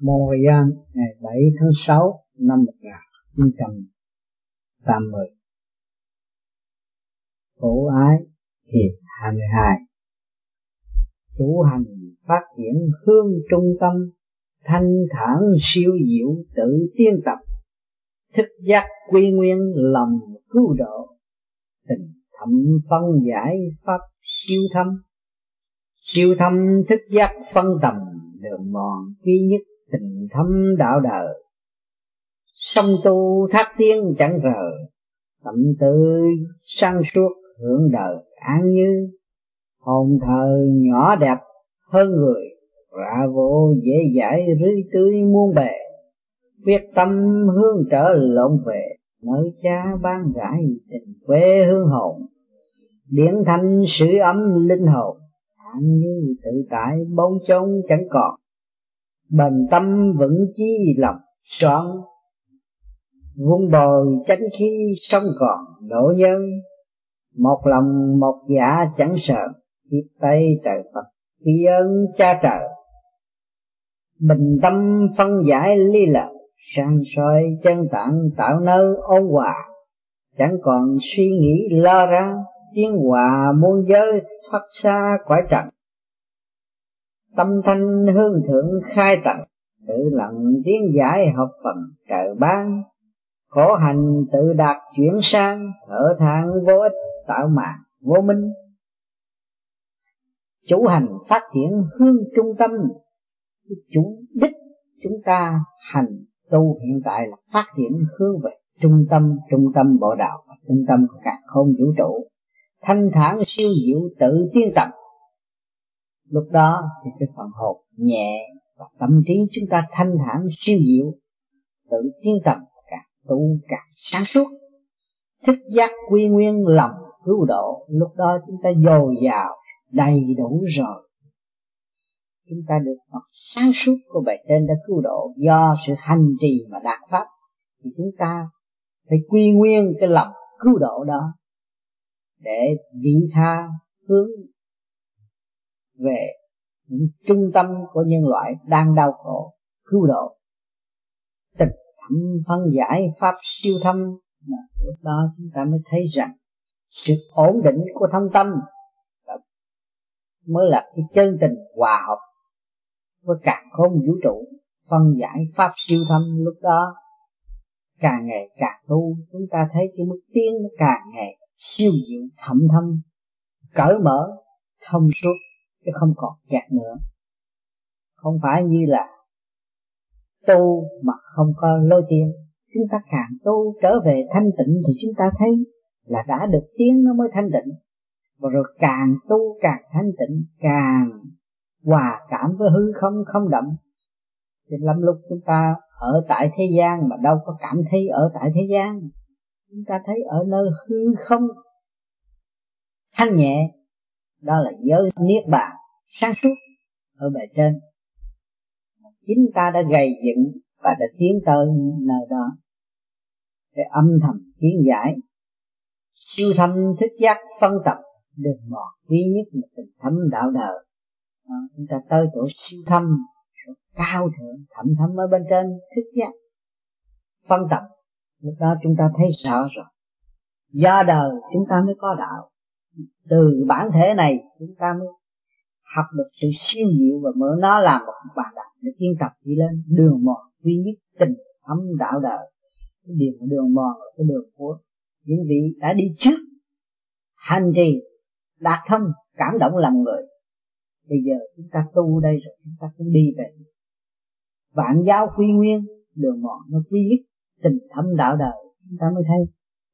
Montreal ngày 7 tháng 6 năm 1980 Cổ ái hiệp 22 Chủ hành phát triển hương trung tâm, Thanh thản siêu diệu tự tiên tập. Thức giác quy nguyên lòng cứu độ. Tình thẩm phân giải pháp siêu thâm. Siêu thâm thức giác phân tầm, đường mòn duy nhất tình thâm đạo đời. Song tu thác tiên chẳng rờ tâm tư sang suốt hưởng đời an như. Hồn thờ nhỏ đẹp hơn người ra vô dễ dãi rưới tươi muôn bề. Quyết tâm hương trở lộn về, nơi cha ban rãi tình quê hương hồn. Điển thanh sự ấm linh hồn, an như tự tại bóng trông chẳng còn bền tâm vững chí lòng soạn vun bồi tránh khí sống còn đổ nhân. Một lòng một dạ chẳng sợ tiếp tay trời Phật tri ơn cha trời. Bình tâm phân giải ly lợi sang soi chân tạng tạo nơi ôn hòa. Chẳng còn suy nghĩ lo ra, tiếng hòa muôn giới thoát xa cõi trần tâm thanh hương thượng khai tận tự lặng tiếng giải học phần trợ ban. Khổ hành tự đạt chuyển sang, thở than vô ích tạo mạng vô minh. Chủ hành phát triển hương trung tâm, chủ đích chúng ta hành tu hiện tại là phát triển hướng về trung tâm trung tâm bộ đạo và trung tâm cả không vũ trụ. Thanh thản siêu diệu tự tiên tập lúc đó thì cái phần hồn nhẹ và tâm trí chúng ta thanh thản siêu diệu, tự tiến tầm càng tu càng sáng suốt. Thức giác quy nguyên lòng cứu độ, lúc đó chúng ta dồi dào, đầy đủ rồi. Chúng ta được Phật sáng suốt của bài trên đã cứu độ do sự hành trì mà đạt pháp. Thì chúng ta phải quy nguyên cái lòng cứu độ đó để vị tha hướng về những trung tâm của nhân loại đang đau khổ, cứu độ. Tịch thẩm phân giải pháp siêu thâm mà lúc đó chúng ta mới thấy rằng sự ổn định của thâm tâm mới là cái chân tình hòa hợp với cả không vũ trụ. Phân giải pháp siêu thâm lúc đó càng ngày càng tu, chúng ta thấy cái mức tiến nó càng ngày siêu diệu thẩm thâm, cởi mở, thông suốt chứ không còn kẹt nữa. Không phải như là tu mà không có lôi tiền chúng ta càng tu trở về thanh tịnh thì chúng ta thấy là đã được tiếng nó mới thanh tịnh. Và rồi càng tu càng thanh tịnh, càng hòa cảm với hư không không đậm thì lắm lúc chúng ta ở tại thế gian mà đâu có cảm thấy ở tại thế gian. Chúng ta thấy ở nơi hư không thanh nhẹ đó là giới niết bàn sáng suốt ở bề trên. Chính ta đã gầy dựng và đã tiến tới nơi đó. Để âm thầm tiến giải siêu thâm thức giác phân tập đường mòn duy nhất là tình thấm đạo đời. À, chúng ta tới chỗ siêu thâm chỗ cao thượng thẩm thấm ở bên trên thức giác phân tập. Lúc đó chúng ta thấy rõ rồi. Do đời chúng ta mới có đạo từ bản thể này chúng ta mới học được sự siêu diệu và mở nó làm một bàn đạp để tiến tập đi lên đường mòn duy nhất tình thấm đạo đời. Cái đường đường mòn là cái đường của những vị đã đi trước. Hành trì đạt thâm cảm động lòng người. Bây giờ chúng ta tu đây rồi, chúng ta cũng đi về. Vạn giáo quy nguyên, đường mòn nó quy nhất tình thâm đạo đời. Chúng ta mới thấy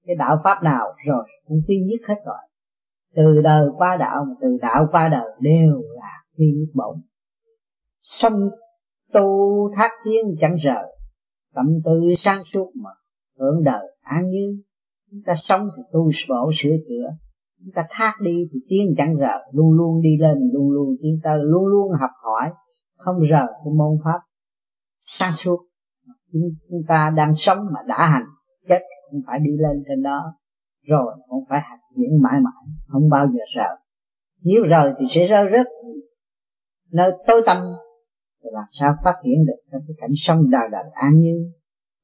cái đạo pháp nào rồi cũng quy nhất hết rồi từ đời qua đạo mà từ đạo qua đời đều là phi nhất bổn. Sông tu thác tiến chẳng rời, tâm tư sáng suốt mà hưởng đời. An như chúng ta sống thì tu bổ sửa chữa, chúng ta thác đi thì tiến chẳng rời, luôn luôn đi lên, luôn luôn tiến tới, luôn luôn học hỏi, không rời của môn pháp. Sáng suốt, chúng ta đang sống mà đã hành, chết không phải đi lên trên đó rồi cũng phải hành diễn mãi mãi, không bao giờ sợ nếu rồi thì sẽ rơi rất nơi tối tâm thì làm sao phát triển được trong cái cảnh sống đời đời an như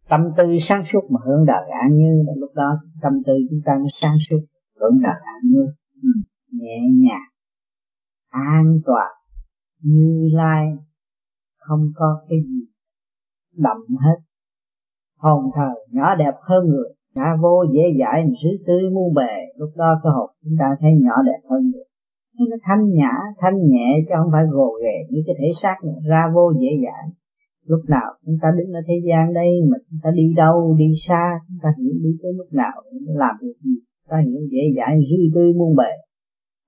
tâm tư sáng suốt mà hướng đời an như là lúc đó tâm tư chúng ta nó sáng suốt hướng đời an như ừ. nhẹ nhàng, an toàn, như lai, không có cái gì đậm hết. Hồn thờ nhỏ đẹp hơn người ngã vô dễ dãi mà sứ tươi muôn bề lúc đó cơ hội chúng ta thấy nhỏ đẹp hơn người nó thanh nhã thanh nhẹ chứ không phải gồ ghề như cái thể xác nữa. ra vô dễ dãi. Lúc nào chúng ta đứng ở thế gian đây mà chúng ta đi đâu đi xa chúng ta hiểu đi tới mức nào làm được gì. Ta hiểu dễ dãi duy tư muôn bề.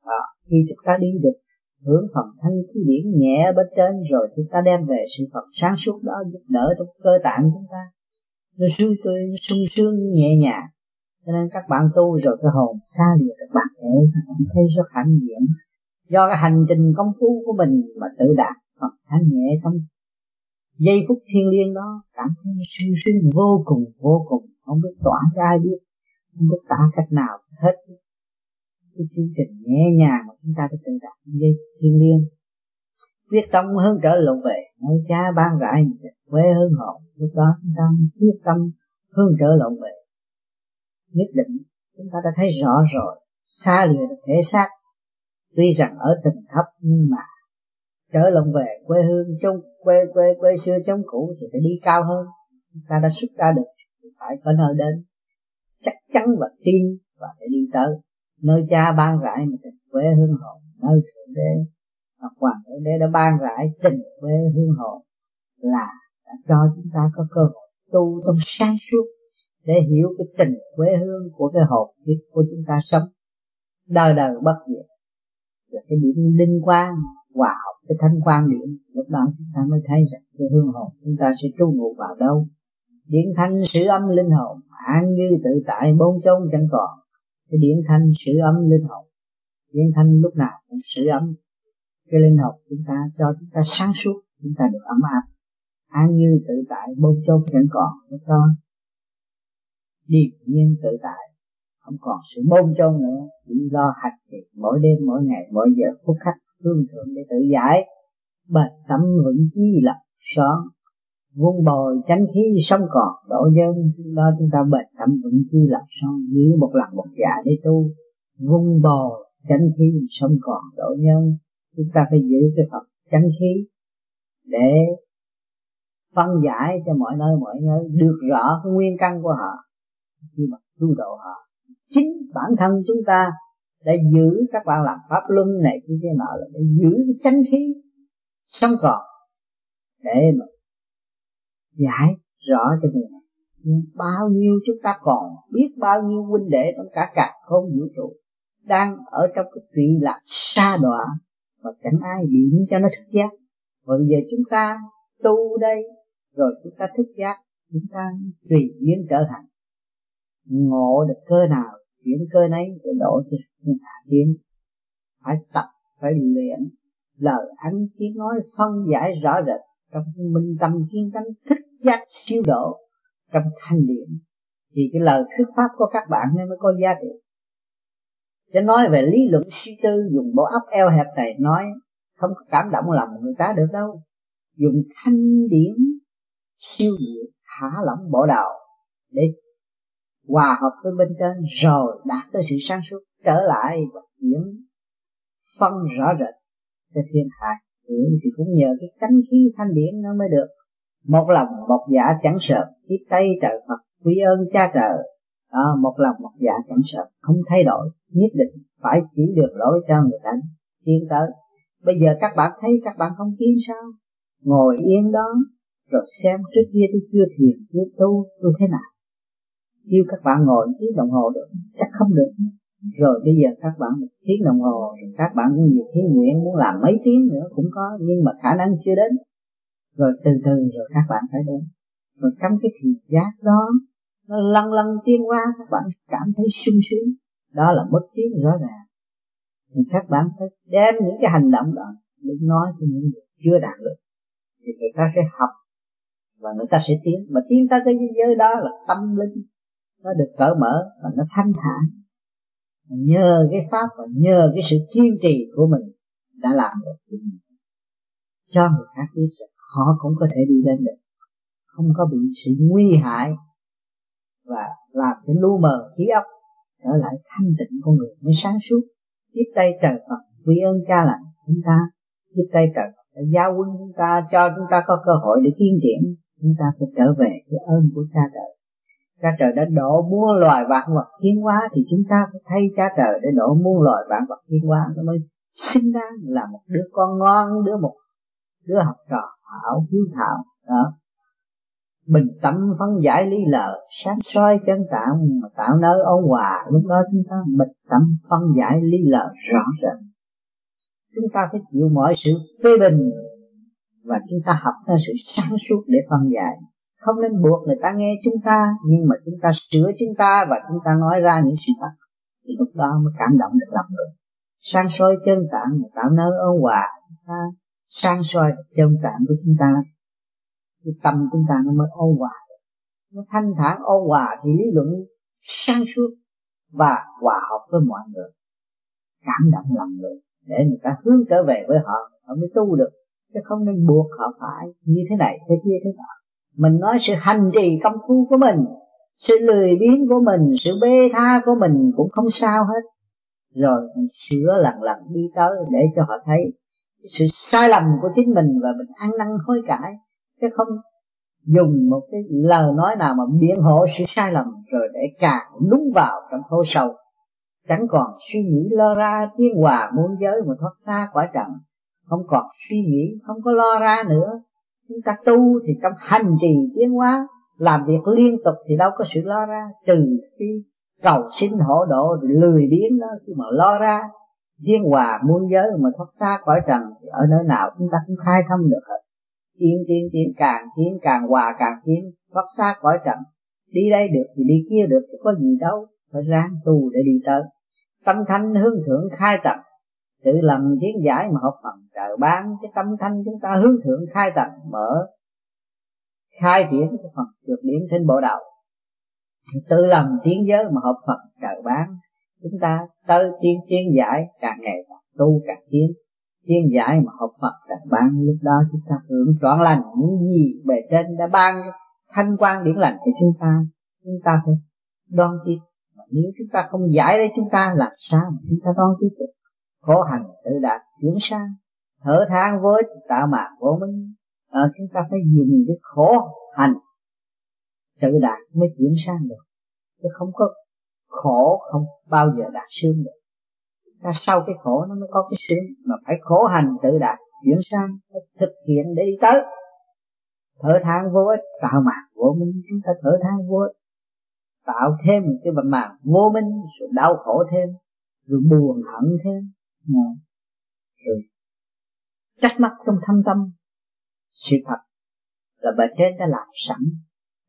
À, khi chúng ta đi được hướng phần thanh khí điển nhẹ bên trên rồi chúng ta đem về sự Phật sáng suốt đó giúp đỡ trong cơ tạng chúng ta nó sung tươi nó sung sướng nhẹ nhàng. Cho nên các bạn tu rồi cái hồn xa lìa các bạn để các bạn thấy rất hạnh diện. Do cái hành trình công phu của mình mà tự đạt Phật thanh nhẹ trong giây phút thiên liêng đó, cảm thấy sung sướng vô cùng vô cùng. Không biết tỏa ra ai biết, không biết tả cách nào hết. Cái chương trình nhẹ nhàng mà chúng ta đã tự đạt giây thiên liêng quyết tâm hướng trở lộn về nơi cha ban rãi quê hương hồn lúc đó chúng ta quyết tâm hướng trở lộn về. Nhất định chúng ta đã thấy rõ rồi, xa lìa được thể xác. Tuy rằng ở tình thấp nhưng mà trở lộn về quê hương chung quê quê quê xưa chống cũ thì phải đi cao hơn. Chúng ta đã xuất ra được thì phải có nơi đến. Chắc chắn và tin và phải đi tới. Nơi cha ban rãi một tình quê hương hồn nơi thượng đế. Phật hoàng thượng đế đã ban rải tình quê hương hồn là đã cho chúng ta có cơ hội tu trong sáng suốt để hiểu cái tình quê hương của cái hồn của chúng ta sống. Đời đời bất diệt. Là cái điểm linh quan hòa hợp cái thanh quan điểm. Lúc đó chúng ta mới thấy rằng cái hương hồn chúng ta sẽ trú ngụ vào đâu. Điện thanh sự âm linh hồn an như tự tại bốn chốn chẳng còn. Cái điện thanh sự âm linh hồn điện thanh lúc nào cũng sự âm cái linh hồn chúng ta, cho chúng ta sáng suốt, chúng ta được ấm áp. An như tự tại bông chốn vẫn còn với con điềm nhiên tự tại, không còn sự bôn chôn nữa. Chỉ lo hạch trì mỗi đêm, mỗi ngày, mỗi giờ, phút khách hương thượng để tự giải. Bền tâm vững chí lập sáng vun bồi tránh khí sống còn, đổ dân. Đó chúng ta bền tâm vững chí lập sáng giữ một lần một dạ để tu. Vun bồi tránh khí sống còn, đổ nhân chúng ta phải giữ cái phật tránh khí để phân giải cho mọi nơi mọi nơi được rõ cái nguyên căn của họ. Khi mà tu độ họ, chính bản thân chúng ta để giữ các bạn làm pháp luân này như thế nào là để giữ cái chánh khí sống còn, để mà giải rõ cho người này. Bao nhiêu chúng ta còn biết bao nhiêu huynh đệ trong cả cả không vũ trụ đang ở trong cái chuyện lạc xa đọa mà chẳng ai điểm cho nó thức giác. Và bây giờ chúng ta tu đây, rồi chúng ta thức giác, chúng ta tùy biến trở thành. Ngộ được cơ nào, chuyển cơ nấy để đổ cho thiên hạ tiến phải tập, phải luyện. Lời ăn tiếng nói phân giải rõ rệt. Trong minh tâm kiến tánh thức giác siêu độ. Trong thanh điển. Thì cái lời thuyết pháp của các bạn nên mới có giá trị cho nói về lý luận, suy tư, dùng bộ óc eo hẹp này, nói không có cảm động lòng người ta được đâu. Dùng thanh điển, siêu diệu, thả lỏng bộ đầu để hòa hợp với bên trên, rồi đạt tới sự sáng suốt, trở lại và chuyển phân rõ rệt cho thiên hạ. Hiểu thì cũng nhờ cái cánh khí thanh điển nó mới được. Một lòng một dạ chẳng sợ tiếp tay trời Phật, quý ơn cha trời đó, một lòng một dạ chẳng sợ không thay đổi nhất định phải chỉ được lỗi cho người ta tiến tới. Bây giờ các bạn thấy các bạn không tiến sao? Ngồi yên đó rồi xem trước kia tôi chưa thiền chưa tu tôi thế nào? Kêu các bạn ngồi một tiếng đồng hồ được chắc không được. Rồi bây giờ các bạn một tiếng đồng hồ rồi các bạn cũng nhiều thiên nguyện muốn làm mấy tiếng nữa cũng có nhưng mà khả năng chưa đến. Rồi từ từ rồi các bạn phải đến. Rồi trong cái thị giác đó nó lăn lăn tiên qua các bạn cảm thấy sung sướng. Đó là mất tiếng rõ ràng. Thì các bạn phải đem những cái hành động đó để nói cho những người chưa đạt được, thì người ta sẽ học và người ta sẽ tiến. Mà tiến tới cái giới đó là tâm linh. Nó được cởi mở và nó thanh thản. Nhờ cái pháp và nhờ cái sự kiên trì của mình đã làm được cho người khác biết rằng họ cũng có thể đi lên được. Không có bị sự nguy hại và làm cái lu mờ trí óc trở lại thanh tịnh con người mới sáng suốt. Tiếp tay trời Phật vì ơn cha lành chúng ta. Tiếp tay trời Phật, đã giáo quân chúng ta, cho chúng ta có cơ hội để tiến triển. Chúng ta phải trở về cái ơn của cha trời. Cha trời đã đổ muôn loài vạn vật tiến hóa, thì chúng ta phải thay cha trời để đổ muôn loài vạn vật tiến hóa. Nó mới sinh ra là một đứa con ngoan, đứa một đứa học trò hảo, hiếu thảo. Đó bình tâm phân giải lý lờ, sáng soi chân tạng mà tạo nơi ôn hòa. Lúc đó chúng ta bình tâm phân giải lý lờ rõ ràng. Chúng ta phải chịu mọi sự phê bình và chúng ta học theo sự sáng suốt để phân giải. Không nên buộc người ta nghe chúng ta, nhưng mà chúng ta sửa chúng ta và chúng ta nói ra những sự thật. Thì lúc đó mới cảm động được lòng người. Sang soi chân tạng mà tạo nơi ôn hòa. Chúng ta sang soi chân tạng của chúng ta thì tâm chúng ta nó mới ôn hòa nó thanh thản ôn hòa thì lý luận sáng suốt và hòa hợp với mọi người, cảm động lòng người. Để người ta hướng trở về với họ họ mới tu được, chứ không nên buộc họ phải như thế này, thế kia, thế nọ. Mình nói sự hành trì công phu của mình, sự lười biếng của mình, sự bê tha của mình cũng không sao hết. Rồi mình sửa lần lần đi tới để cho họ thấy sự sai lầm của chính mình và mình ăn năn hối cải chứ không dùng một cái lời nói nào mà biện hộ sự sai lầm rồi để càng lún vào trong hố sâu. Chẳng còn suy nghĩ lo ra tiến hòa muôn giới mà thoát xa quả trần. Không còn suy nghĩ, không có lo ra nữa. Chúng ta tu thì trong hành trì tiến hóa, làm việc liên tục thì đâu có sự lo ra. Trừ khi cầu xin hộ độ lười biếng đó, khi mà lo ra thiên hòa muôn giới mà thoát xa khỏi trần thì ở nơi nào chúng ta cũng khai thông được hết tiến tiến tiến, càng tiến, càng hòa, càng tiến, thoát xa khỏi trần đi đây được thì đi kia được, chứ có gì đâu. Phải ráng tu để đi tới. Tâm thanh hướng thượng khai tầng tự lầm tiến giải mà học phần trời ban. Cái tâm thanh chúng ta hướng thượng khai tầng mở, khai triển cái phần được điểm trên bộ đầu. Tự lầm tiến giới mà học phần trời ban. Chúng ta tới tiên tiên giải, càng ngày càng tu, càng tiến thiên giải mà học Phật càng ban lúc đó chúng ta hưởng trọn lành những gì bề trên đã ban thanh quan điển lành cho chúng ta chúng ta phải đoan tiếp mà nếu chúng ta không giải lấy chúng ta làm sao mà chúng ta đoan tiếp được? Khổ hành tự đạt chuyển sang thở than với tạo mạc vô minh à, chúng ta phải dùng cái khổ hành tự đạt mới chuyển sang được. Chứ không có khổ không bao giờ đạt sướng được ta sau cái khổ nó mới có cái sướng. Mà phải khổ hành tự đạt, chuyển sang thực hiện để đi tới. Thở than vô ích, tạo màn vô minh. Chúng ta thở than vô ích. Tạo thêm một cái màn vô minh, rồi đau khổ thêm, rồi buồn hận thêm. Rồi trách mắc trong thâm tâm. Sự thật là bề trên đã làm sẵn,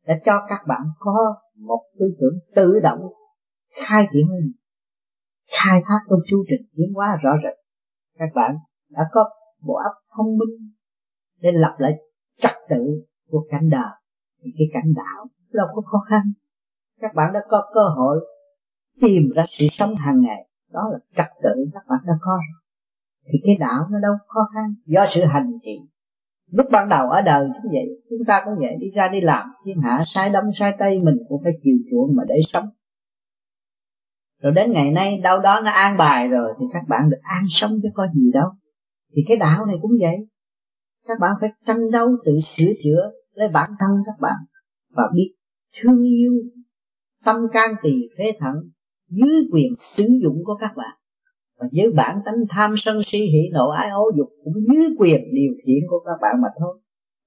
đã cho các bạn có một tư tưởng tự động, khai triển lên khai thác trong chu trình tiến hóa rõ rệt. Các bạn đã có bộ óc thông minh để lập lại trật tự của cảnh đời. Thì cái cảnh đạo đâu có khó khăn. Các bạn đã có cơ hội tìm ra sự sống hàng ngày. Đó là trật tự các bạn đã có. Thì cái đạo nó đâu khó khăn. Do sự hành trì. Lúc ban đầu ở đời cũng vậy. Chúng ta cũng vậy. Đi ra đi làm. Thiên hạ sai đông sai tây mình cũng phải chịu chuộng mà để sống rồi đến ngày nay đâu đó nó an bài rồi thì các bạn được an sống chứ có gì đâu. Thì cái đạo này cũng vậy. Các bạn phải tranh đấu, tự sửa chữa lấy bản thân các bạn và biết thương yêu, tâm can tỳ phế thận, dưới quyền sử dụng của các bạn. Và dưới bản tánh tham sân si hỉ nộ ái ố dục cũng dưới quyền điều khiển của các bạn mà thôi.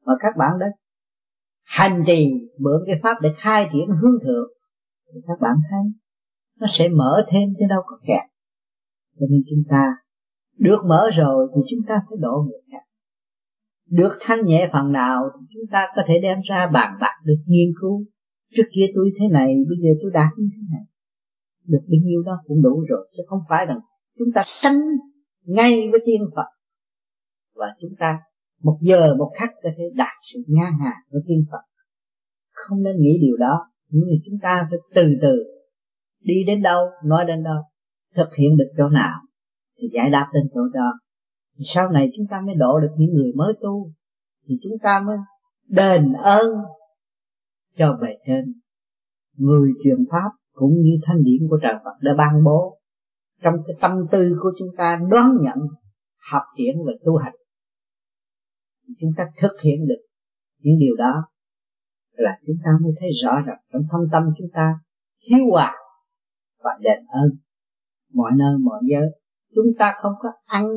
Mà các bạn đã hành trì mượn cái pháp để khai triển hướng thượng, thì các bạn thấy nó sẽ mở thêm chứ đâu có kẹt. Cho nên chúng ta được mở rồi thì chúng ta phải độ người khác được thanh nhẹ phần nào thì chúng ta có thể đem ra bàn bạc được nghiên cứu. Trước kia tôi thế này, bây giờ tôi đạt như thế này. Được bao nhiêu đó cũng đủ rồi, chứ không phải rằng chúng ta sánh ngay với tiên Phật. Và chúng ta một giờ một khắc có thể đạt sự ngang hàng với tiên Phật. Không nên nghĩ điều đó. Nhưng mà chúng ta phải từ từ đi đến đâu, nói đến đâu thực hiện được chỗ nào? Thì giải đáp đến chỗ đó thì sau này chúng ta mới độ được những người mới tu, thì chúng ta mới đền ơn cho bề trên. Người truyền pháp cũng như thanh điển của trời Phật đã ban bố. Trong cái tâm tư của chúng ta đoán nhận, học triển và tu hành chúng ta thực hiện được những điều đó. Là chúng ta mới thấy rõ ràng trong thâm tâm chúng ta hiếu hòa và đền ơn. Mọi nơi, mọi giới, chúng ta không có ăn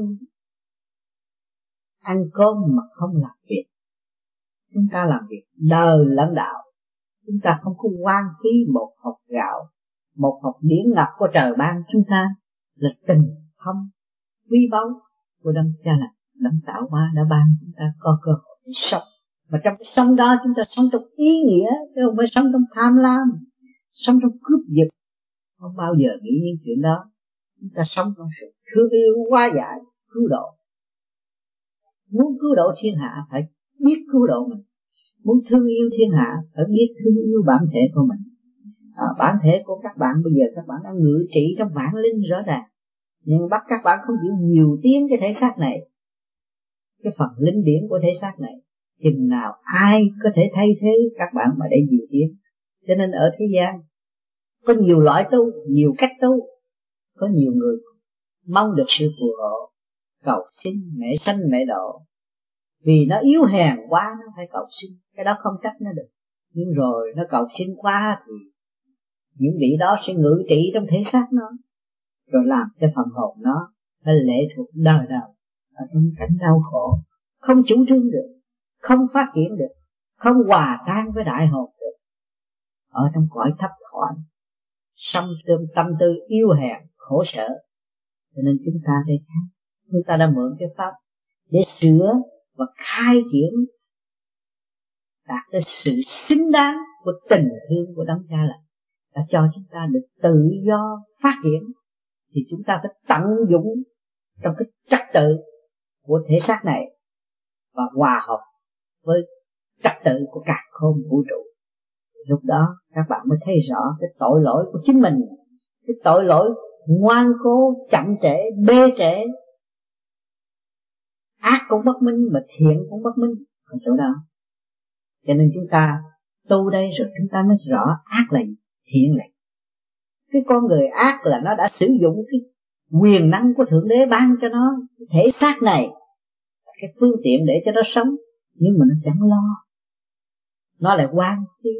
ăn cơm mà không làm việc. Chúng ta làm việc đời lãnh đạo. Chúng ta không có quan phí một hộp gạo, một hộp điển ngập của trời ban chúng ta là tình thông, quý báu của đấng cha là đấng tạo hóa đã ban chúng ta có cơ hội để sống. Và trong cái sống đó chúng ta sống trong ý nghĩa, chứ không phải sống trong tham lam, sống trong cướp giật không bao giờ nghĩ những chuyện đó? Chúng ta sống trong sự thương yêu quá giải cứu độ. Muốn cứu độ thiên hạ phải biết cứu độ mình. Muốn thương yêu thiên hạ phải biết thương yêu bản thể của mình. À, bản thể của các bạn bây giờ các bạn đang ngự trị trong bản linh rõ ràng. Nhưng bắt các bạn không chịu nhiều tiếng cái thể xác này. Cái phần linh điển của thể xác này chừng nào ai có thể thay thế các bạn mà để nhiều tiếng. Cho nên ở thế gian có nhiều loại tu, nhiều cách tu. Có nhiều người mong được sự phù hộ, cầu xin mẹ sanh mẹ độ. Vì nó yếu hèn quá, nó phải cầu xin. Cái đó không trách nó được. Nhưng rồi nó cầu xin quá thì những vị đó sẽ ngự trị trong thể xác nó, rồi làm cho phần hồn nó nó lệ thuộc đời đời ở trong cảnh đau khổ. Không chủ trương được, không phát triển được, không hòa tan với đại hồn được. Ở trong cõi thấp thoại song tương tâm tư yêu hèn khổ sở. Cho nên chúng ta đây chúng ta đã mượn cái pháp để sửa và khai triển đạt tới sự xứng đáng của tình thương của đấng cha lành đã cho chúng ta được tự do phát triển, thì chúng ta phải tận dụng trong cái trật tự của thể xác này và hòa hợp với trật tự của cả không vũ trụ lúc đó các bạn mới thấy rõ cái tội lỗi của chính mình. Cái tội lỗi ngoan cố, chậm trễ, bê trễ. Ác cũng bất minh, mà thiện cũng bất minh. Ở chỗ đó. Cho nên chúng ta tu đây rồi chúng ta mới rõ ác là gì, thiện là cái con người ác là nó đã sử dụng cái quyền năng của thượng đế ban cho nó thể xác này, cái phương tiện để cho nó sống. Nhưng mà nó chẳng lo. Nó lại quan phí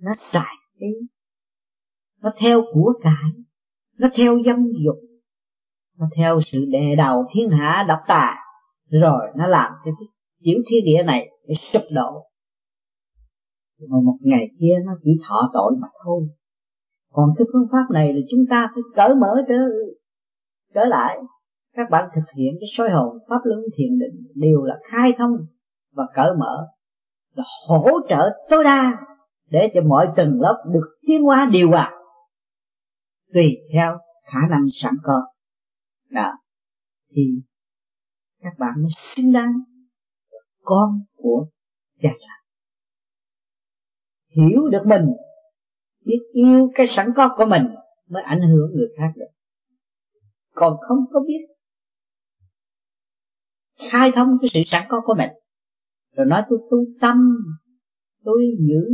nó trải phí nó theo của cải. Nó theo dâm dục. Nó theo sự đè đầu thiên hạ độc tài. Rồi nó làm cho cái tiểu thiên địa này để sụp đổ. Mà một ngày kia nó chỉ thọ tội mà thôi. Còn cái phương pháp này là chúng ta phải cởi mở trở trở lại. Các bạn thực hiện cái soi hồn pháp luân thiền định đều là khai thông và cởi mở, là hỗ trợ tối đa để cho mọi tầng lớp được tiến hóa điều hòa. Tùy theo khả năng sẵn có. Đó. Thì các bạn mới xứng đáng con của cha cha hiểu được mình, biết yêu cái sẵn có của mình mới ảnh hưởng người khác được. Còn không có biết khai thông cái sự sẵn có của mình. Rồi nói tôi tu tâm, tôi giữ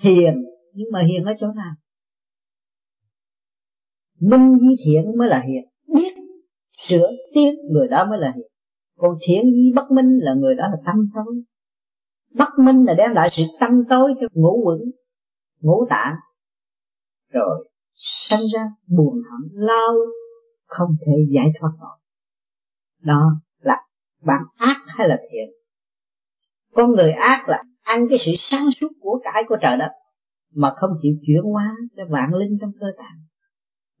hiền. Nhưng mà hiền ở chỗ nào? Minh di thiện mới là hiền. Biết, sửa tiến người đó mới là hiền. Còn thiện di bất minh là người đó là tâm tối. Bất minh là đem lại sự tâm tối cho ngũ quẩn, ngũ tạng. Rồi, sanh ra buồn hận lao không thể giải thoát nổi. Đó là bạn ác hay là thiện? Con người ác là ăn cái sự sáng suốt của cải của trời đất mà không chịu chuyển hóa cho vạn linh trong cơ tạng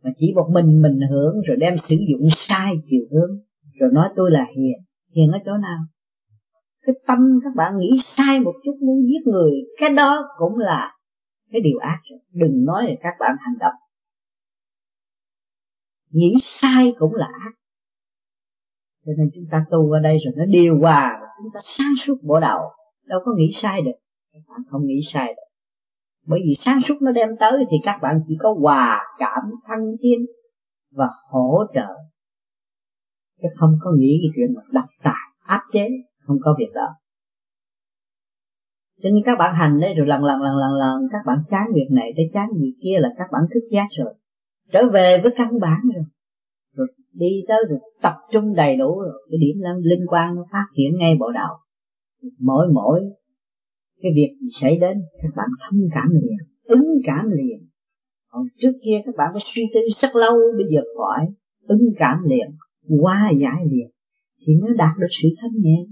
mà chỉ một mình mình hưởng rồi đem sử dụng sai chiều hướng, rồi nói tôi là hiền. Hiền ở chỗ nào? Cái tâm các bạn nghĩ sai một chút muốn giết người, cái đó cũng là cái điều ác rồi. Đừng nói là các bạn hành động. Nghĩ sai cũng là ác. Cho nên chúng ta tu ở đây rồi nó điều hòa, chúng ta sáng suốt bộ đầu đâu có nghĩ sai được. Các bạn không nghĩ sai được. Bởi vì sáng suốt nó đem tới thì các bạn chỉ có hòa cảm thăng thiên và hỗ trợ. Chứ không có nghĩ cái chuyện mà đặt tài, áp chế, không có việc đó. Cho nên các bạn hành đấy rồi lần lần lần lần lần, các bạn chán việc này tới chán việc kia là các bạn thức giác rồi. Trở về với căn bản rồi. Rồi đi tới rồi tập trung đầy đủ rồi. Cái điểm linh quan nó phát triển ngay bộ đầu mỗi mỗi cái việc gì xảy đến, các bạn thông cảm liền, ứng cảm liền. Còn trước kia các bạn phải suy tư rất lâu, bây giờ khỏi, ứng cảm liền, qua giải liền, thì mới đạt được sự thanh nhẹ.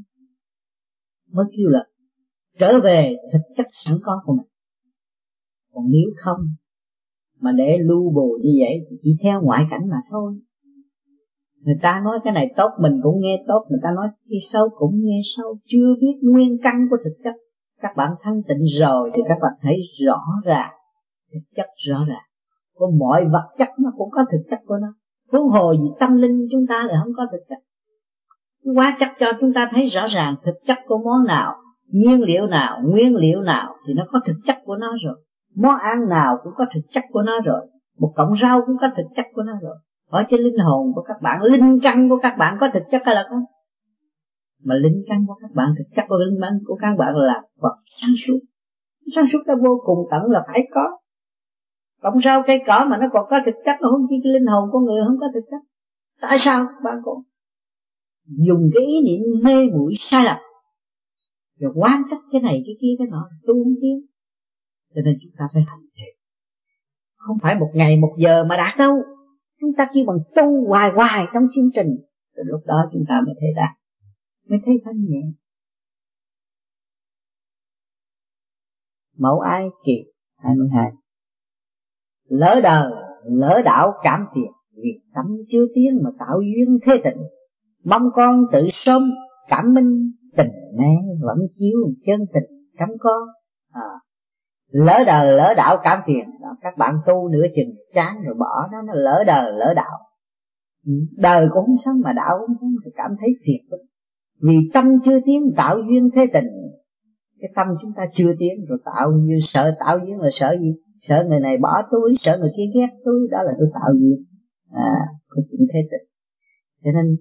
Mới kêu là trở về thực chất sẵn có của mình. Còn nếu không mà để lưu bù như vậy thì chỉ theo ngoại cảnh mà thôi người ta nói cái này tốt, mình cũng nghe tốt. Người ta nói cái sâu cũng nghe sâu chưa biết nguyên căn của thực chất. Các bạn thanh tịnh rồi thì các bạn thấy rõ ràng. Thực chất rõ ràng. Có mọi vật chất nó cũng có thực chất của nó. Huống hồ gì tâm linh chúng ta là không có thực chất. Quá chắc cho chúng ta thấy rõ ràng thực chất của món nào, nhiên liệu nào, nguyên liệu nào thì nó có thực chất của nó rồi. Món ăn nào cũng có thực chất của nó rồi. Một cọng rau cũng có thực chất của nó rồi ở trên linh hồn của các bạn, linh căn của các bạn có thực chất hay là không? Mà linh căn của các bạn, thực chất của linh căn của các bạn là Phật sáng suốt. Sáng suốt nó vô cùng tận là phải có. Tổng sao cây cỏ mà nó còn có thực chất, nó không chỉ cái linh hồn của người không có thực chất. Tại sao các bạn còn dùng cái ý niệm mê muội sai lầm. Rồi quan trách cái này, cái kia, cái nọ, tu không tiến. Cho nên chúng ta phải hành thiện. Không phải một ngày, một giờ mà đạt đâu chúng ta chỉ bằng tu hoài hoài trong chương trình. Rồi lúc đó chúng ta mới thấy đạt mới thấy thanh nhẹ. Mẫu ai kỳ 22 lỡ đời lỡ đạo cảm tiền vì tâm chưa tiến mà tạo duyên thế tình. Mong con tự sớm cảm minh tình mẹ vẫn chiếu chân tình trong con. À, lỡ đời lỡ đạo cảm tiền các bạn tu nửa chừng chán rồi bỏ nó nó lỡ đời lỡ đạo. Ừ, đời cũng không sống mà đạo cũng không sống thì cảm thấy phiền phức. Vì tâm chưa tiến, tạo duyên thế tình. Cái tâm chúng ta chưa tiến, rồi tạo duyên, sợ tạo duyên là sợ gì? Sợ người này bỏ túi sợ người kia ghét túi đó là tôi tạo duyên. À có chuyện thế tình. Cho nên,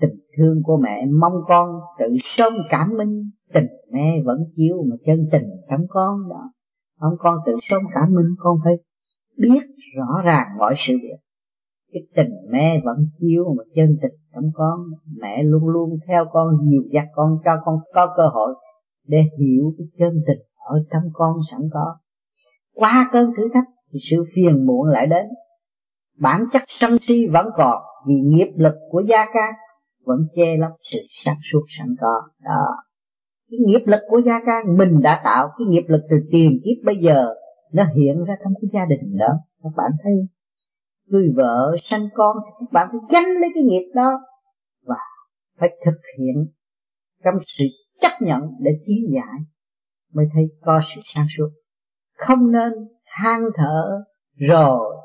tình thương của mẹ mong con tự sớm cảm minh, tình mẹ vẫn chiếu mà chân tình trong con đó ông con tự sống cảm minh con phải biết rõ ràng mọi sự việc. Cái tình mẹ vẫn chiếu mà chân tình trong con. Mẹ luôn luôn theo con, dìu dắt con, cho con có cơ hội để hiểu cái chân tình ở trong con sẵn có. Qua cơn thử thách thì sự phiền muộn lại đến. Bản chất sân si vẫn còn vì nghiệp lực của gia ca vẫn che lấp sự sáng suốt sẵn có. Đó cái nghiệp lực của gia can mình đã tạo cái nghiệp lực từ tiền kiếp bây giờ, nó hiện ra trong cái gia đình đó. Các bạn thấy, người vợ sanh con, các bạn phải gánh lấy cái nghiệp đó và phải thực hiện trong sự chấp nhận để tiến giải mới thấy có sự sáng suốt. Không nên than thở rồi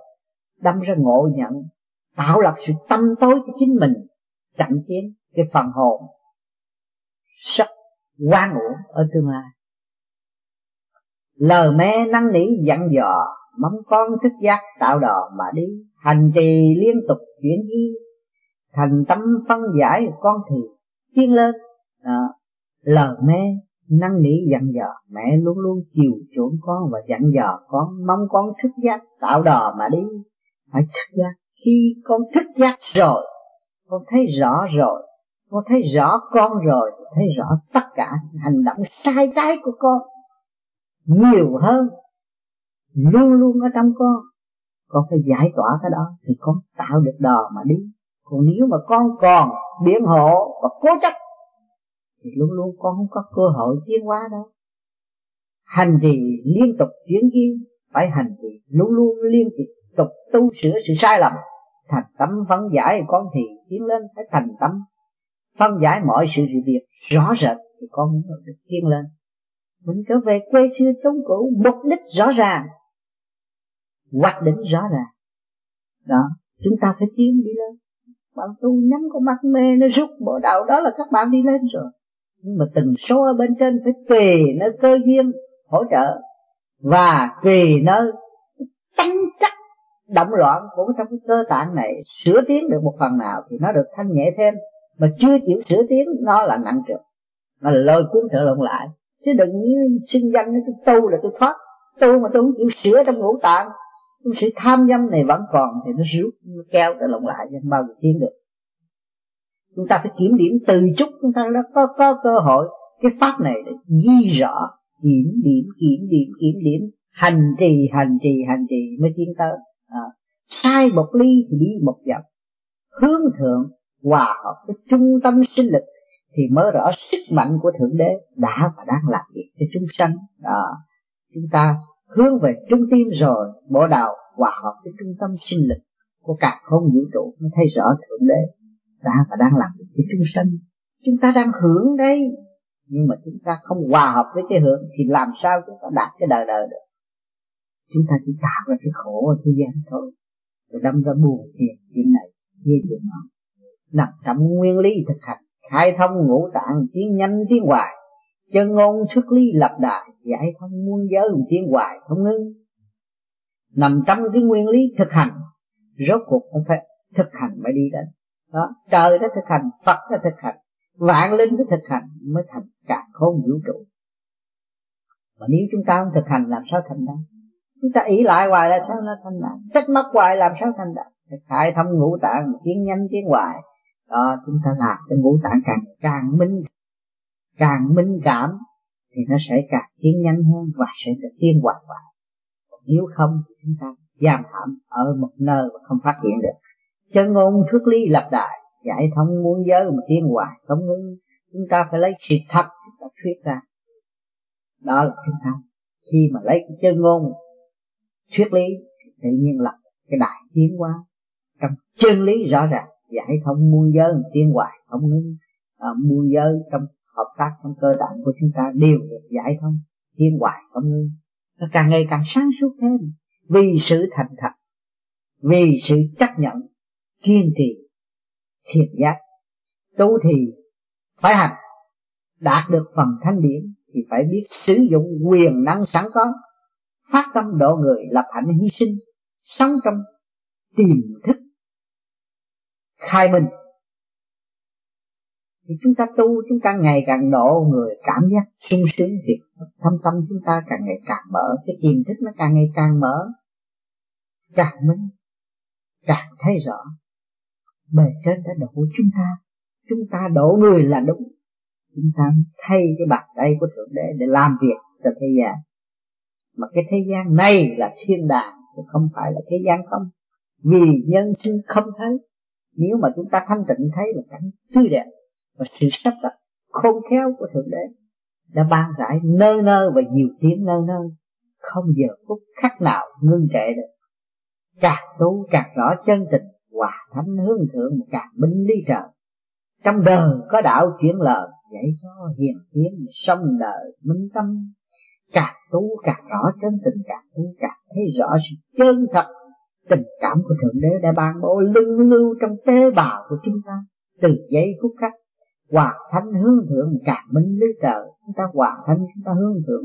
đâm ra ngộ nhận, tạo lập sự tâm tối cho chính mình, chậm tiến cái phần hồn. Sắc quan uổng ở tương lai. Lờ mẹ năn nỉ dặn dò mong con thức giác tạo đò mà đi. Hành trì liên tục chuyển y thành tâm phân giải con thì tiến lên. À, lờ mẹ năn nỉ dặn dò mẹ luôn luôn chiều chuộng con và dặn dò con mong con thức giác tạo đò mà đi. Phải thức giác. Khi con thức giác rồi con thấy rõ rồi con thấy rõ con rồi, thấy rõ tất cả hành động sai trái của con. Nhiều hơn, luôn luôn ở trong con. Con phải giải tỏa cái đó thì con tạo được đò mà đi. Còn nếu mà con còn biện hộ và cố chấp, thì luôn luôn con không có cơ hội tiến hóa đâu. Hành trì liên tục chuyển duyên phải hành trì luôn luôn liên tục tu sửa sự sai lầm. Thành tâm phân giải con thì tiến lên, phải thành tâm phân giải mọi sự sự việc rõ rệt, thì con mới được tiến lên. Mình trở về quê xưa chống cũ, mục đích rõ ràng, hoạch định rõ ràng. Đó, chúng ta phải tiến đi lên. Bạn tu nhắm con mắt mê, nó rút bộ đạo đó là các bạn đi lên rồi. Nhưng mà từng số ở bên trên phải tùy nơi cơ duyên hỗ trợ và tùy nơi tăng chắc động loạn của trong cái cơ tạng này. Sửa tiến được một phần nào thì nó được thanh nhẹ thêm mà chưa chịu sửa tiến nó là nặng trược là lôi cuốn trở lộn lại. Chứ đừng như xưng danh tôi tu là tôi thoát. Tu mà tôi không chịu sửa trong ngũ tạng. Sự tham dâm này vẫn còn thì nó rút nó kéo trở lộn lại cho bao giờ tiến được. Chúng ta phải kiểm điểm từ chút chúng ta đã có có cơ hội. Cái pháp này để ghi rõ kiểm điểm kiểm điểm kiểm điểm. Hành trì hành trì hành trì mới tiến tới. À, sai một ly thì đi một dặm. Hướng thượng hòa hợp với trung tâm sinh lực thì mới rõ sức mạnh của thượng đế đã và đang làm việc cho chúng sanh. Đó. Chúng ta hướng về trung tim rồi bộ đạo, hòa hợp với trung tâm sinh lực của cả không vũ trụ mới thấy rõ thượng đế đã và đang làm việc cho chúng sanh. Chúng ta đang hưởng đây, nhưng mà chúng ta không hòa hợp với cái hưởng thì làm sao chúng ta đạt cái đời đời được? Chúng ta chỉ tạo ra cái khổ ở thế gian thôi, rồi đâm ra buồn phiền chuyện này kia chuyện nọ nằm trong nguyên lý thực hành, khai thông ngũ tạng tiến nhanh tiến hoài. Chân ngôn xuất lý lập đại, giải thông muôn giới tiến hoài, không ngưng. Nằm trong cái nguyên lý thực hành, rốt cuộc cũng phải thực hành mới đi đến. Đó, trời đã thực hành, phật đã thực hành, vạn linh đã thực hành mới thành cả khôn vũ trụ. Mà nếu chúng ta không thực hành, làm sao thành đạt chúng ta ý lại hoài là sao nó thành đạt trách móc hoài, làm sao thành đạt khai thông ngũ tạng, tiến nhanh tiến hoài đó, chúng ta làm cho ngũ tạng càng càng minh càng minh cảm, thì nó sẽ càng tiến nhanh hơn và sẽ được tiến hoài hoài nếu không thì chúng ta giam hãm ở một nơi mà không phát hiện được. Chân ngôn thuyết lý lập đại, giải thông muôn giới mà tiến hoài không ngưng, chúng ta phải lấy sự thật chúng ta thuyết ra. Đó là chúng ta. Khi mà lấy cái chân ngôn thuyết lý thì tự nhiên là cái đại tiến hóa trong chân lý rõ ràng giải thông muôn giới tiên hoài. Không ngưng à, muôn giới trong hợp tác trong cơ tạng của chúng ta đều được giải thông thiên hoài. Không ngưng nó càng ngày càng sáng suốt thêm. Vì sự thành thật vì sự chấp nhận kiên trì thiện giác tu thì phải hành. Đạt được phần thanh điển thì phải biết sử dụng quyền năng sẵn có phát tâm độ người lập hạnh hy sinh sống trong tiềm thức khai minh. Thì chúng ta tu, chúng ta ngày càng độ người cảm giác sung sướng thì thâm tâm chúng ta càng ngày càng mở, cái tiềm thức nó càng ngày càng mở. Càng minh, càng thấy rõ, bề trên đã độ chúng ta. Chúng ta độ người là đúng. Chúng ta thay cái bàn tay của thượng đế để làm việc cho thế gian. Mà cái thế gian này là thiên đàng, chứ không phải là thế gian không. Vì nhân sinh không thấy nếu mà chúng ta thanh tịnh thấy là cảnh tươi đẹp và sự sắp đặt khôn khéo của thượng đế đã ban rãi nơi nơi và nhiều tiếng nơi nơi không giờ phút khắc nào ngưng trệ được. Càng tu càng rõ chân tình, hòa thánh hướng thượng càng minh ly trời. Trong đời có đạo chuyển lời dạy cho hiền tiến sông đời minh tâm. Càng tu càng rõ chân tình, càng tu càng thấy rõ sự chân thật tình cảm của thượng đế đã ban bố lưu lưu trong tế bào của chúng ta. Từ giây phút khắc, hòa thánh hướng thượng càng minh ly trời. Chúng ta hòa thánh, chúng ta hướng thượng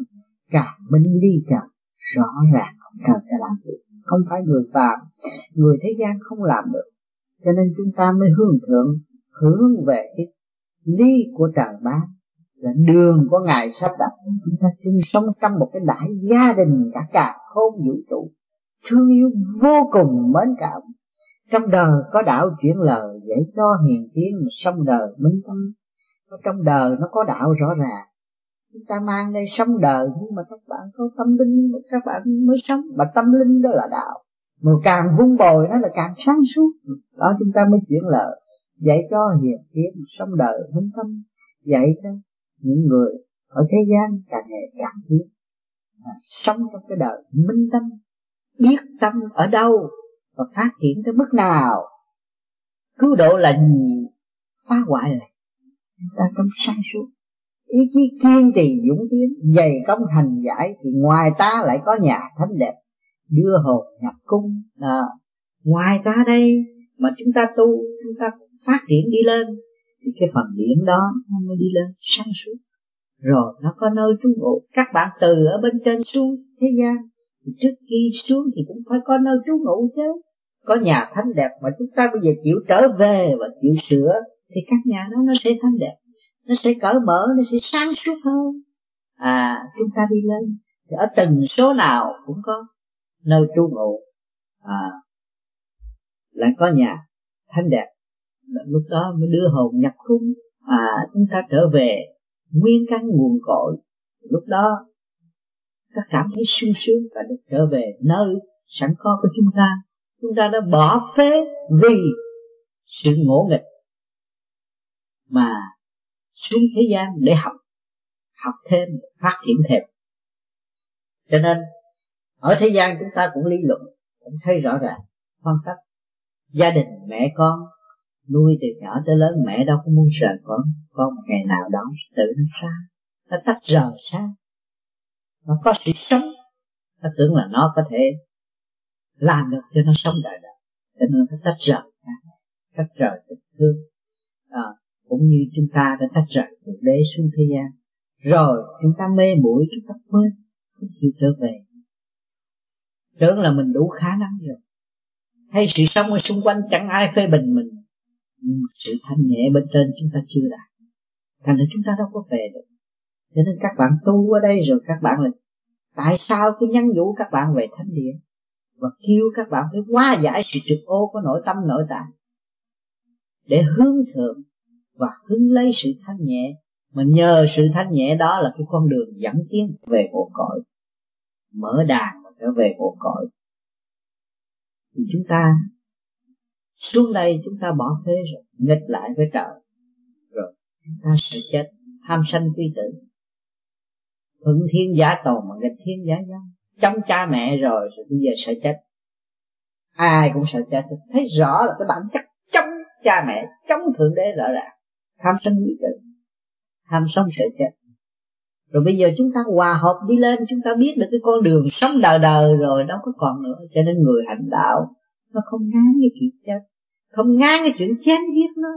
càng minh ly trời. Rõ ràng không cần phải làm được không phải người phàm, người thế gian không làm được. Cho nên chúng ta mới hướng thượng, hướng về cái lý của trời ban. Là đường của ngài sắp đặt. Chúng ta chung sống trong một cái đại gia đình cả cả khôn vũ trụ thương yêu vô cùng mến cảm. Trong đời có đạo chuyển lời dạy cho hiền tiến mà sống đời minh tâm. Trong đời nó có đạo rõ ràng. Chúng ta mang đây sống đời nhưng mà các bạn có tâm linh các bạn mới sống. Mà tâm linh đó là đạo. Mà càng vun bồi nó là càng sáng suốt. Đó chúng ta mới chuyển lời. Dạy cho hiền tiến sống đời minh tâm. Dạy cho những người ở thế gian càng ngày càng tiến à, sống trong cái đời minh tâm biết tâm ở đâu và phát triển tới mức nào. Cứu độ là gì? Phá hoại là chúng ta trong sáng suốt ý chí kiên trì dũng tiến dày công hành giải thì ngoài ta lại có nhà thánh đẹp đưa hồn nhập cung. À, ngoài ta đây mà chúng ta tu chúng ta phát triển đi lên thì cái phần điểm đó nó mới đi lên sáng suốt. Rồi nó có nơi trú ngụ. Các bạn từ ở bên trên xuống thế gian trước khi xuống thì cũng phải có nơi trú ngụ chứ. Có nhà thánh đẹp mà chúng ta bây giờ chịu trở về và chịu sửa, thì các nhà đó nó sẽ thánh đẹp. Nó sẽ cởi mở, nó sẽ sáng suốt hơn. À chúng ta đi lên. Thì ở từng số nào cũng có nơi trú ngụ. À lại có nhà thánh đẹp. Lúc đó mới đưa hồn nhập cung à chúng ta trở về nguyên căn nguồn cội. Lúc đó ta cảm thấy sung sướng và được trở về nơi sẵn có của chúng ta. Chúng ta đã bỏ phế vì sự ngỗ nghịch mà xuống thế gian để học học thêm, phát triển thêm. Cho nên, ở thế gian chúng ta cũng lý luận, cũng thấy rõ ràng, phân tích. Gia đình, mẹ con, nuôi từ nhỏ tới lớn, mẹ đâu có muốn rời con con một ngày nào đó tự nó xa, nó tách rời xa nó có sự sống. Nó tưởng là nó có thể làm được cho nó sống đời đời. Cho nên nó tách rời tách rời tình thương. À, cũng như chúng ta đã tách rời từ đế xuống thế gian. Rồi chúng ta mê muội chúng ta quên không chịu trở về tưởng là mình đủ khả năng rồi. Hay sự sống ở xung quanh chẳng ai phê bình mình. Nhưng sự thanh nhẹ bên trên chúng ta chưa đạt. Thành ra chúng ta đâu có về được cho nên các bạn tu ở đây rồi các bạn là tại sao cứ nhắn nhủ các bạn về thánh địa? Và kêu các bạn phải hóa giải sự trực ô của nội tâm, nội tạng để hướng thượng và hướng lấy sự thanh nhẹ. Mà nhờ sự thanh nhẹ đó là cái con đường dẫn tiến về hộ cõi. Mở đàn và trở về hộ cõi. Thì chúng ta xuống đây, chúng ta bỏ phế rồi, nghịch lại với trời. Rồi, chúng ta sẽ chết, tham sanh quy tử thuận thiên giả tồn mà nghịch thiên giả dân chống cha mẹ rồi rồi bây giờ sợ chết. Ai cũng sợ chết. Thấy rõ là cái bản chất chống cha mẹ chống thượng đế rõ ràng. Tham sân quy tử. Tham sống sợ chết. Rồi bây giờ chúng ta hòa hợp đi lên, chúng ta biết được cái con đường sống đời đời rồi, đâu có còn nữa. Cho nên người hành đạo, nó không ngán cái chuyện chết. Không ngán cái chuyện chém giết nó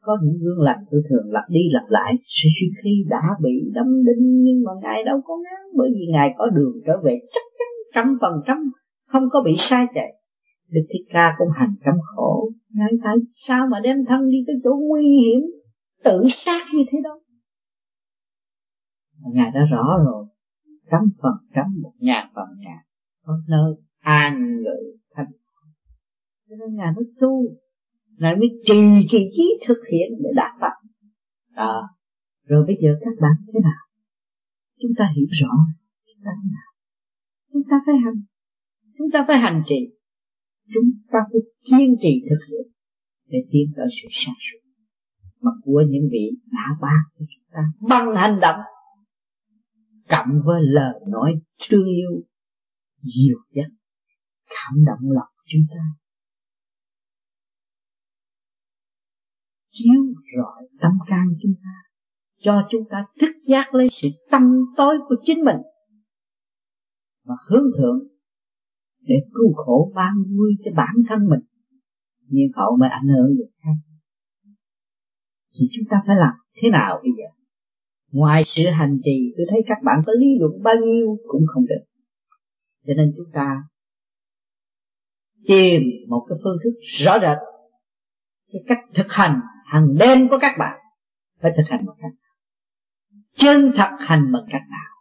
có những gương lành tôi thường lặp đi lặp lại. Sự suy khi đã bị đâm đinh nhưng mà ngài đâu có ngán, bởi vì ngài có đường trở về chắc chắn trăm phần trăm, không có bị sai chạy. Đức Thích Ca cũng hành trăm khổ. Ngài tại sao mà đem thân đi tới chỗ nguy hiểm, Tự sát như thế đó? Ngài đã rõ rồi. Trăm phần trăm, một ngàn phần ngàn, Có nơi an ngự thanh. Cho nên Ngài mới tu. Ngài mới trì kỳ trí thực hiện để đạt Phật. Đó. Rồi bây giờ các bạn thế nào? Chúng ta hiểu rõ Chúng ta thế nào. Chúng ta phải hành. Chúng ta phải hành trì. Chúng ta phải kiên trì thực hiện để tiến tới sự sáng suốt. Mà của những vị đã ban cho chúng ta bằng hành động, cộng với lời nói thương yêu dịu dắt cảm động lòng chúng ta. Chiếu rọi tâm can chúng ta, cho chúng ta thức giác lấy sự tâm tối của chính mình và hướng thượng để cứu khổ ban vui cho bản thân mình. Nhưng hậu mới ảnh hưởng được khác thì chúng ta phải làm thế nào bây giờ? Ngoài sự hành trì, tôi thấy các bạn có lý luận bao nhiêu cũng không được. Cho nên chúng ta tìm một cái phương thức rõ rệt cái cách thực hành hàng đêm của các bạn phải thực hành bằng cách nào? Chân thật hành bằng cách nào?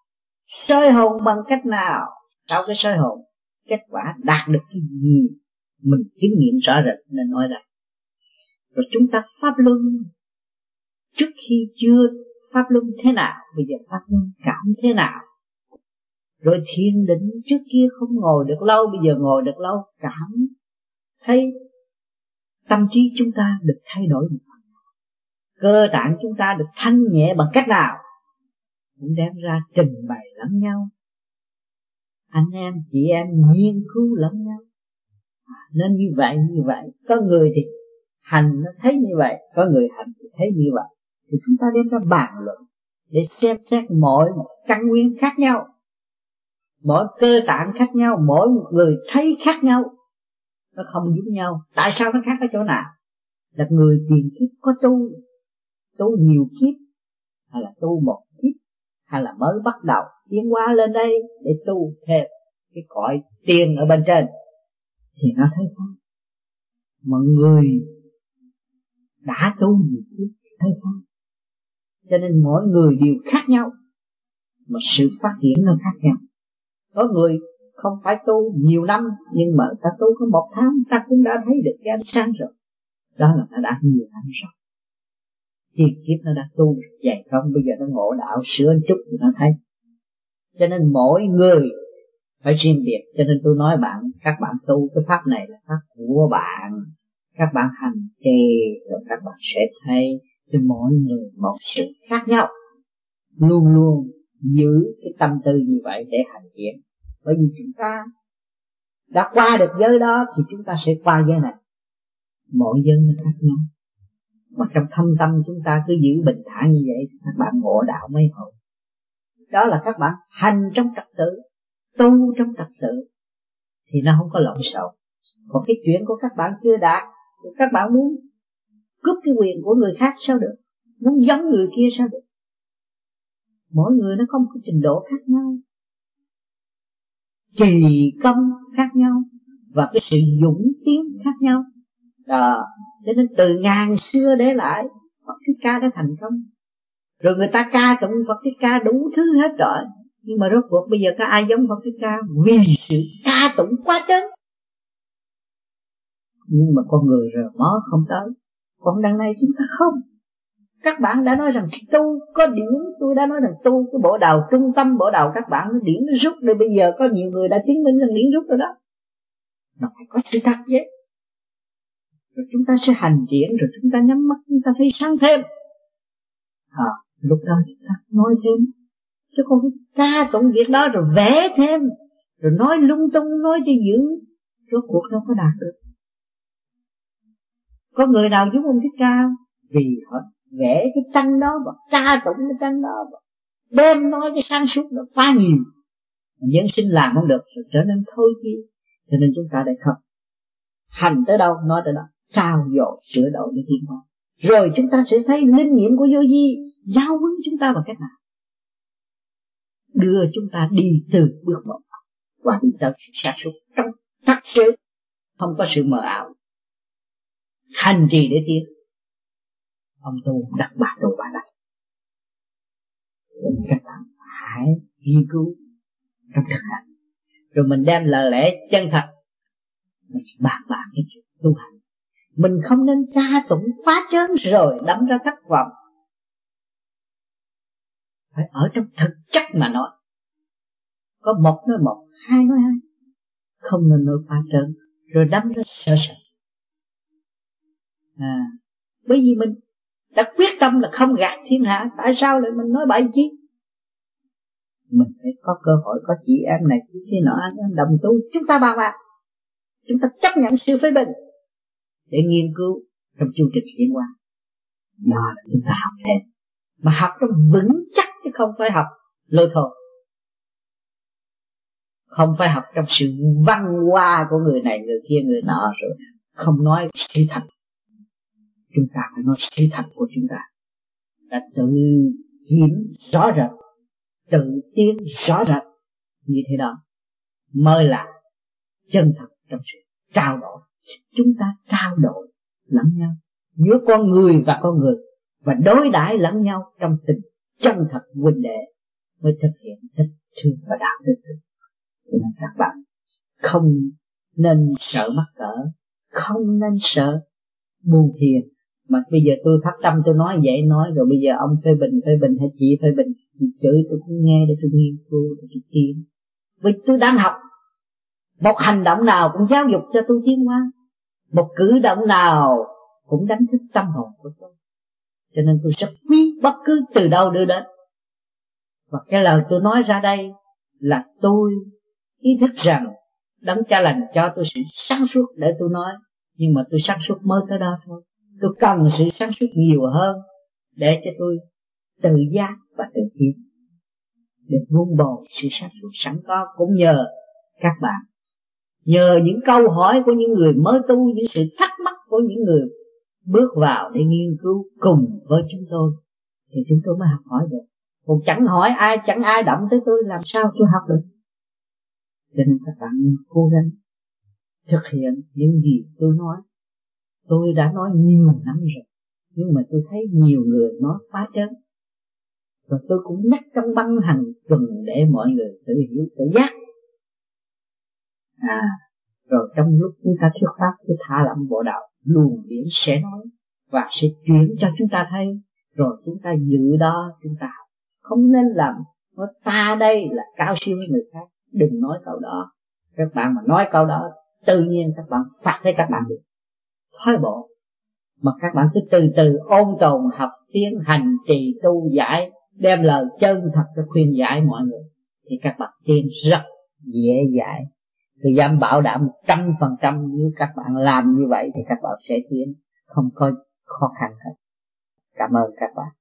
Soi hồn bằng cách nào? Sau cái soi hồn, kết quả đạt được cái gì? Mình chứng nghiệm rõ rệt nên nói ra rồi chúng ta pháp luân. Trước khi chưa pháp luân thế nào, bây giờ pháp luân cảm thế nào? Rồi thiền định trước kia không ngồi được lâu, bây giờ ngồi được lâu, cảm thấy tâm trí chúng ta được thay đổi một cơ tạng chúng ta được thanh nhẹ bằng cách nào? Cũng đem ra trình bày lẫn nhau. Anh em chị em nghiên cứu lẫn nhau. À, nên như vậy như vậy. Có người thì hành nó thấy như vậy có người hành thì thấy như vậy. Thì chúng ta đem ra bàn luận để xem xét mỗi một căn nguyên khác nhau mỗi cơ tạng khác nhau mỗi một người thấy khác nhau. Nó không giống nhau. Tại sao nó khác ở chỗ nào? Là người tiền kiếp có tu tu nhiều kiếp, hay là tu một kiếp, hay là mới bắt đầu tiến hóa lên đây để tu thêm cái cõi tiền ở bên trên, thì nó thấy không mọi người đã tu nhiều kiếp thấy không cho nên mỗi người đều khác nhau, mà sự phát triển nó khác nhau. Có người không phải tu nhiều năm, nhưng mà ta tu có một tháng, ta cũng đã thấy được cái ánh sáng rồi. Đó là ta đã nhiều năm rồi tiền kiếp nó đã tu được vậy không, bây giờ nó ngộ đạo, sửa chút thì nó thấy. Cho nên mỗi người phải riêng biệt. Cho nên tôi nói bạn, các bạn tu cái pháp này là pháp của bạn. Các bạn hành trì, rồi các bạn sẽ thấy cho mỗi người một sự khác nhau. Luôn luôn giữ cái tâm tư như vậy để hành thiện. Bởi vì chúng ta đã qua được giới đó thì chúng ta sẽ qua giới này. Mỗi giới nó khác nhau mà trong thâm tâm chúng ta cứ giữ bình thản như vậy các bạn ngộ đạo mấy hồi đó là các bạn hành trong trật tự, tu trong trật tự, thì nó không có lộn xộn. Còn cái chuyện của các bạn chưa đạt, các bạn muốn cướp cái quyền của người khác sao được? Muốn giống người kia sao được? Mỗi người nó không có trình độ khác nhau, kỳ công khác nhau, và cái sự dũng tiến khác nhau đó cho nên từ ngàn xưa để lại, Phật Thích Ca đã thành công. Rồi người ta ca tụng Phật Thích Ca đủ thứ hết rồi. Nhưng mà rốt cuộc bây giờ có ai giống Phật Thích Ca? Vì sự ca tụng quá trớn. Nhưng mà con người rồi mó không tới. Còn đằng này chúng ta không. Các bạn đã nói rằng tu có điển. Tôi đã nói rằng tu cái bộ đầu trung tâm, bộ đầu các bạn. Nó điển nó rút. Rồi bây giờ có nhiều người đã chứng minh rằng điển rút rồi đó. Nó phải có sự thật vậy rồi chúng ta sẽ hành triển rồi chúng ta nhắm mắt chúng ta thấy sáng thêm. À, lúc đó chúng ta nói thêm. Chứ không ca tụng việc đó rồi vẽ thêm rồi nói lung tung nói cho dữ. Rốt cuộc đâu có đạt được. Có người nào giống ông thích ca vì họ vẽ cái tranh đó và ca tụng cái tranh đó và đem nói cái sáng suốt nó quá nhiều. Nhân sinh làm không được rồi trở nên thôi chi. Cho nên chúng ta đã không. Hành tới đâu nói tới đó trao dồi, sửa đổi để tiến hóa rồi chúng ta sẽ thấy linh nghiệm của vô di giáo huấn chúng ta bằng cách nào? Đưa chúng ta đi từ bước một qua đi tới sản xuất trong tắc sự không có sự mờ ảo. Hành trì để tiến. Ông tu đặt bà tu bà đặt nên các bạn phải nghiên cứu trong thực hành. Rồi mình đem lời lẽ chân thật. Mình bàn bạc cái chuyện tu hành mình không nên ca tụng quá trớn rồi đắm ra thất vọng. Phải ở trong thực chất mà nói. Có một nói một hai nói hai. Không nên nói quá trớn rồi đắm ra sợ sợ. À, bởi vì mình đã quyết tâm là không gạt thiên hạ tại sao lại mình nói bậy chi mình phải có cơ hội có chị em này chị kia nọ anh em đồng tu chúng ta bao bạc chúng ta chấp nhận sự phê bình để nghiên cứu trong chương trình tiến hóa. Đó là chúng ta học thêm. Mà học trong vững chắc chứ không phải học lôi thôi. Không phải học trong sự văn hoa của người này, người kia, người nọ rồi. Không nói sự thật. Chúng ta phải nói sự thật của chúng ta. Là tự kiểm rõ rệt. Tự tiến rõ rệt. Như thế đó. Mới là chân thật trong sự trao đổi chúng ta trao đổi lẫn nhau, giữa con người và con người, và đối đãi lẫn nhau trong tình chân thật huynh đệ mới thực hiện thích thương và đạo đức nên các bạn không nên sợ mắc cỡ, không nên sợ buồn phiền. Mà bây giờ tôi phát tâm tôi nói vậy, nói rồi bây giờ ông phê bình phê bình hay chị phê bình chị chửi tôi cũng nghe để tôi nghiên cứu, để tôi tiến vì tôi đang học một hành động nào cũng giáo dục cho tôi tiến hóa. Một cử động nào cũng đánh thức tâm hồn của tôi. Cho nên tôi sẽ quý bất cứ từ đâu đưa đến. Và cái lời tôi nói ra đây là tôi ý thức rằng đấng cha lành cho tôi sự sáng suốt để tôi nói. Nhưng mà tôi sáng suốt mới tới đó thôi. Tôi cần sự sáng suốt nhiều hơn để cho tôi tự giác và tự hiểu. Để vun bồi sự sáng suốt sẵn có cũng nhờ các bạn nhờ những câu hỏi của những người mới tu, những sự thắc mắc của những người bước vào để nghiên cứu cùng với chúng tôi, thì chúng tôi mới học hỏi được. Còn chẳng hỏi ai, chẳng ai động tới tôi, làm sao tôi học được? Cho nên các bạn cố gắng thực hiện những gì tôi nói. Tôi đã nói nhiều năm rồi, nhưng mà tôi thấy nhiều người nói quá chớn. và tôi cũng nhắc trong băng hành tuần để mọi người tự hiểu tự giác à. Rồi trong lúc chúng ta thuyết pháp cứ thả lỏng bộ đạo luồng điển sẽ nói và sẽ chuyển cho chúng ta thấy. Rồi chúng ta dự đó, chúng ta học. Không nên làm, nói, ta đây là cao siêu với người khác. Đừng nói câu đó. Các bạn mà nói câu đó, tự nhiên các bạn phạt thấy các bạn được. Thoái bộ. Mà các bạn cứ từ từ ôn tồn, học tiến hành trì, tu giải, đem lời chân thật để khuyên giải mọi người, thì các bạn tiến rất dễ dãi tôi dám bảo đảm trăm phần trăm nếu các bạn làm như vậy thì các bạn sẽ tiến. Không có khó khăn hết. Cảm ơn các bạn.